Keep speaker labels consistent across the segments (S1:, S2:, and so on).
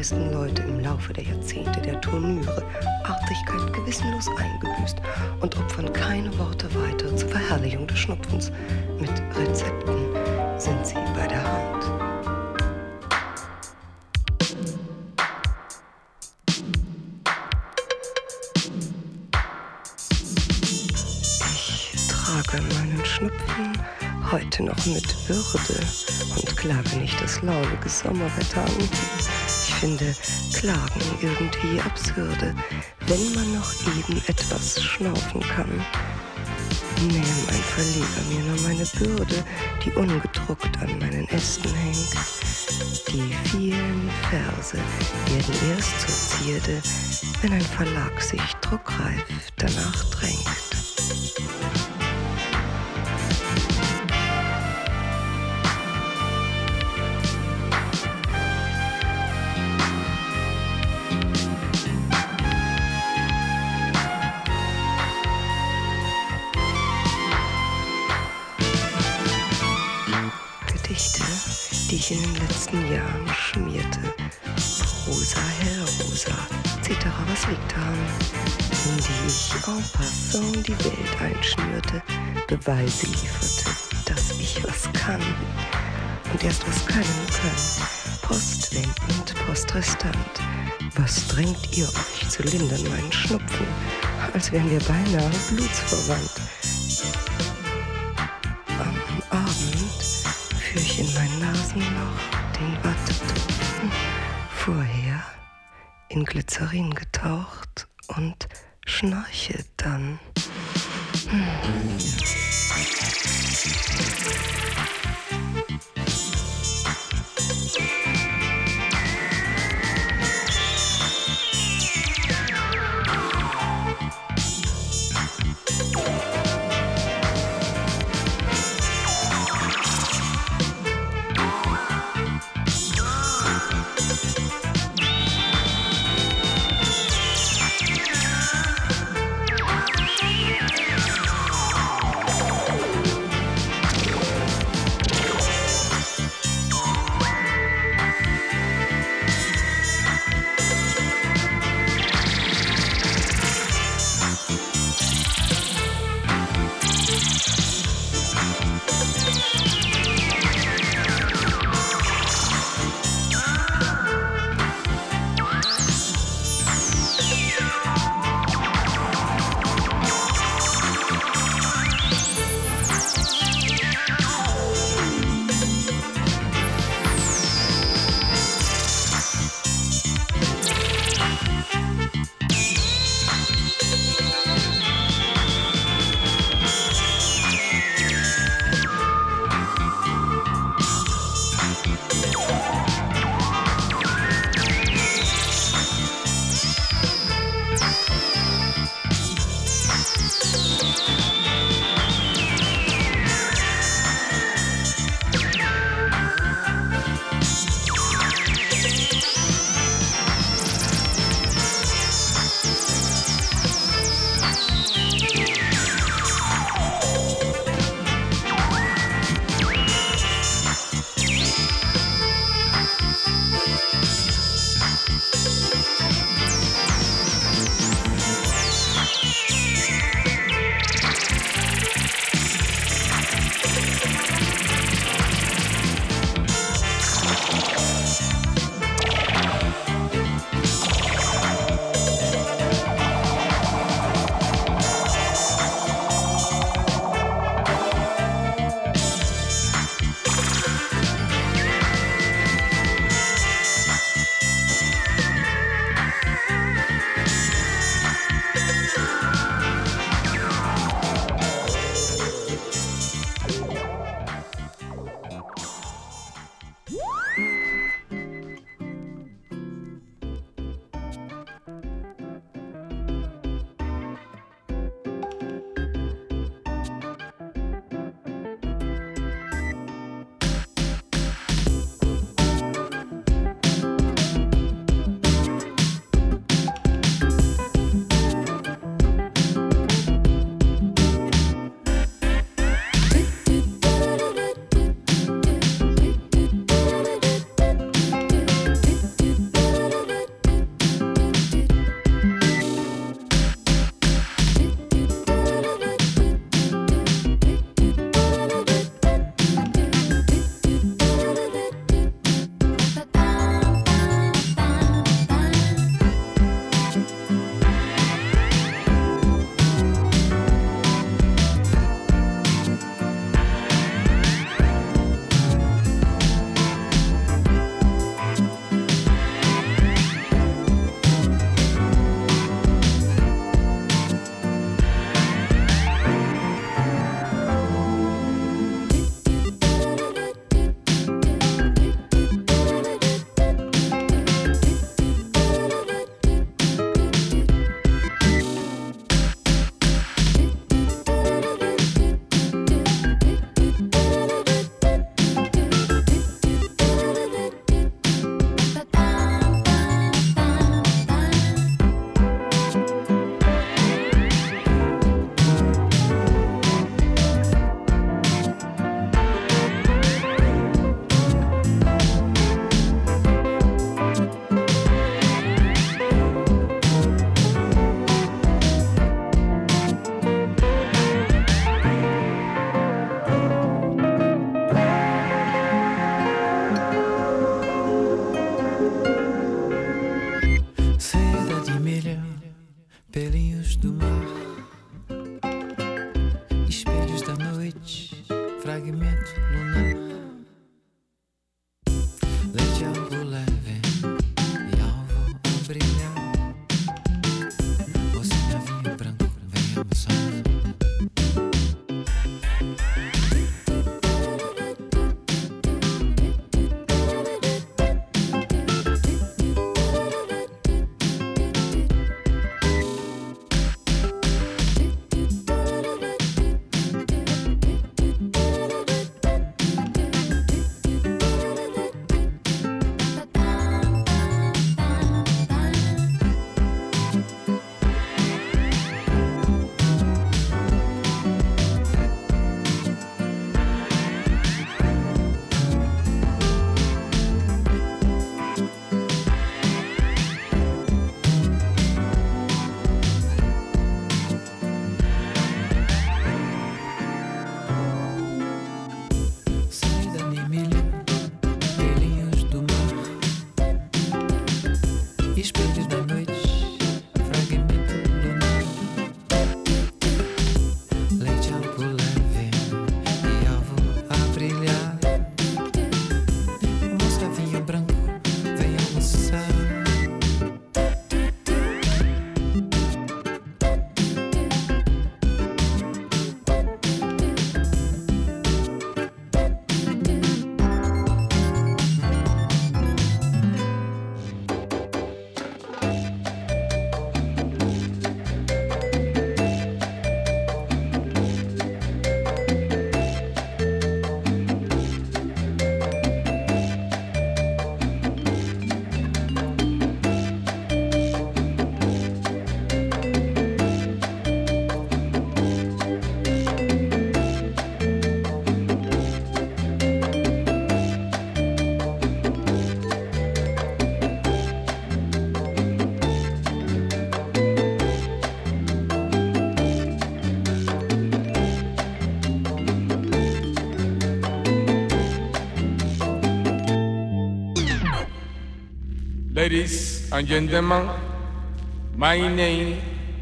S1: meisten Leute im Laufe der Jahrzehnte der Turnüre Artigkeit gewissenlos eingebüßt und opfern keine Worte weiter zur Verherrlichung des Schnupfens. Mit Rezepten sind sie bei der Hand. Ich trage meinen Schnupfen heute noch mit Würde und klage nicht das launige Sommerwetter an. Finde Klagen irgendwie absurde, wenn man noch eben etwas schnaufen kann. Nähm ein Verleger mir nur meine Bürde, die ungedruckt an meinen Ästen hängt. Die vielen Verse werden erst zur Zierde, wenn ein Verlag sich druckreif danach drängt. Die ich in den letzten Jahren schmierte. Rosa, hellrosa, etc. was liegt daran? In die ich en passant die Welt einschnürte, Beweise lieferte, dass ich was kann. Und erst was können könnt, postwendend, postrestant. Was drängt ihr euch zu lindern meinen Schnupfen, als wären wir beinahe blutsverwandt? In Glycerin getaucht und schnarche dann.
S2: Ladies and gentlemen, my name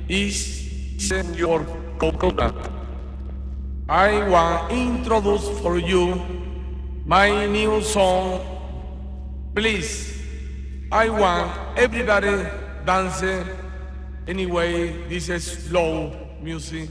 S2: is Senor Coconut. I want to introduce for you my new song. Please, I want everybody dancing. Anyway, this is slow music.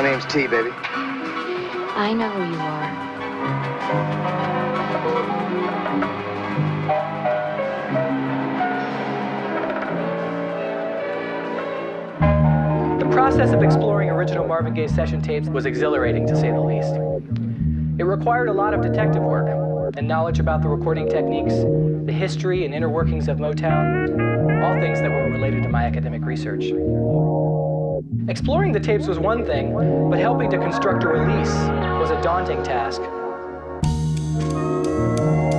S3: My name's T, baby.
S4: I know who you are.
S5: The process of exploring original Marvin Gaye session tapes was exhilarating to say the least. It required a lot of detective work and knowledge about the recording techniques, the history and inner workings of Motown, all things that were related to my academic research. Exploring the tapes was one thing, but helping to construct a release was a daunting task.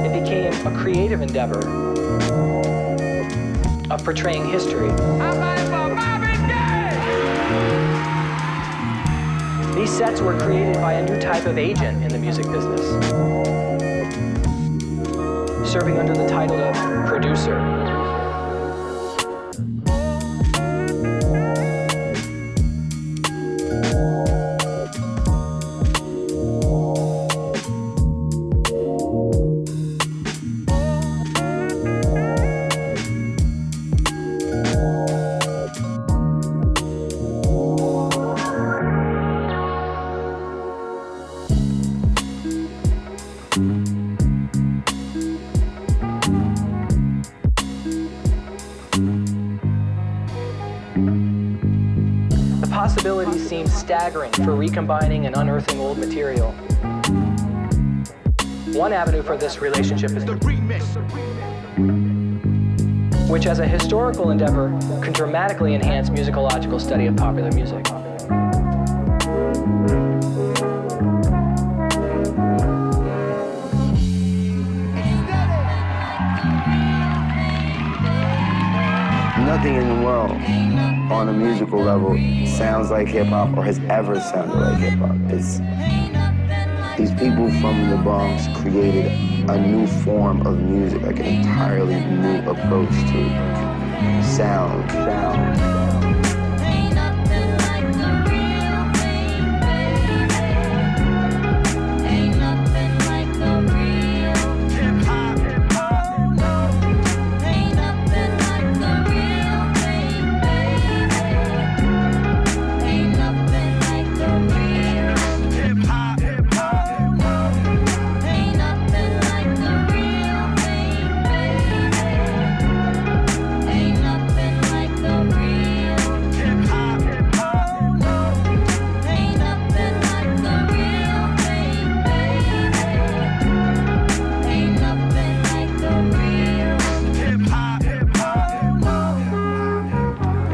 S5: It became a creative endeavor of portraying history. These sets were created by a new type of agent in the music business, serving under the title of producer. Staggering for recombining and unearthing old material. One avenue for this relationship is the remix, which, as a historical endeavor, can dramatically enhance musicological study of popular music.
S3: On a musical level sounds like hip hop or has ever sounded like hip hop. It's these people from the Bronx created a new form of music, like an entirely new approach to sound. sound.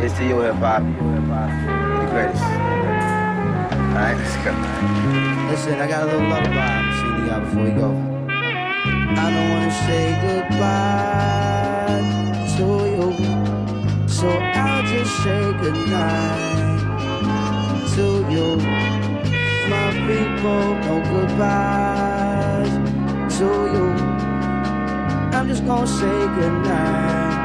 S3: It's to you, hip hop. The greatest. Alright, let's go.
S6: Listen, I got a little lullaby I'm singing out before we go. I don't wanna say goodbye to you, so I'll just say goodnight to you. My people, no goodbyes to you. I'm just gonna say goodnight.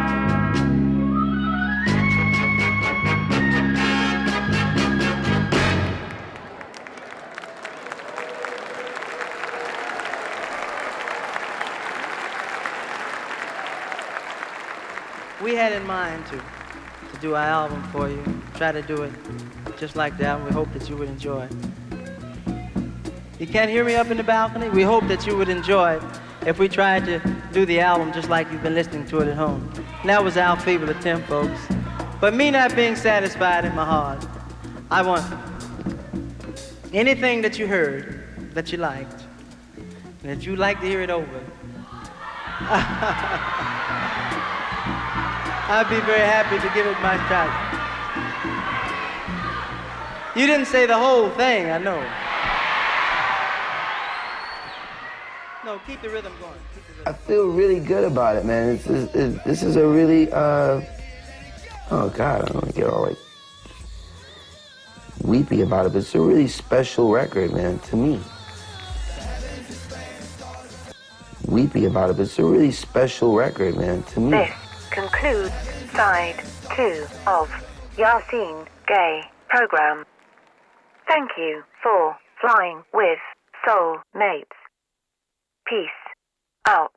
S6: Had in mind to to do our album for you. Try to do it just like that, album. We hope that you would enjoy. You can't hear me up in the balcony? We hope that you would enjoy it if we tried to do the album just like you've been listening to it at home. And that was our feeble attempt, folks. But me not being satisfied in my heart, I want anything that you heard that you liked, and if you'd like to hear it over, I'd be very happy to give it my shot. You didn't say the whole thing, I know. No, keep the rhythm going. Keep the
S3: I feel really good about it, man. It's, it's, it's, this is a really, uh, oh God, I don't want to get all like weepy about it, but it's a really special record, man, to me. Weepy about it, but it's a really special record, man, to me.
S7: Concludes side two of Yasin Gay program. Thank you for flying with Soul Mates. Peace out.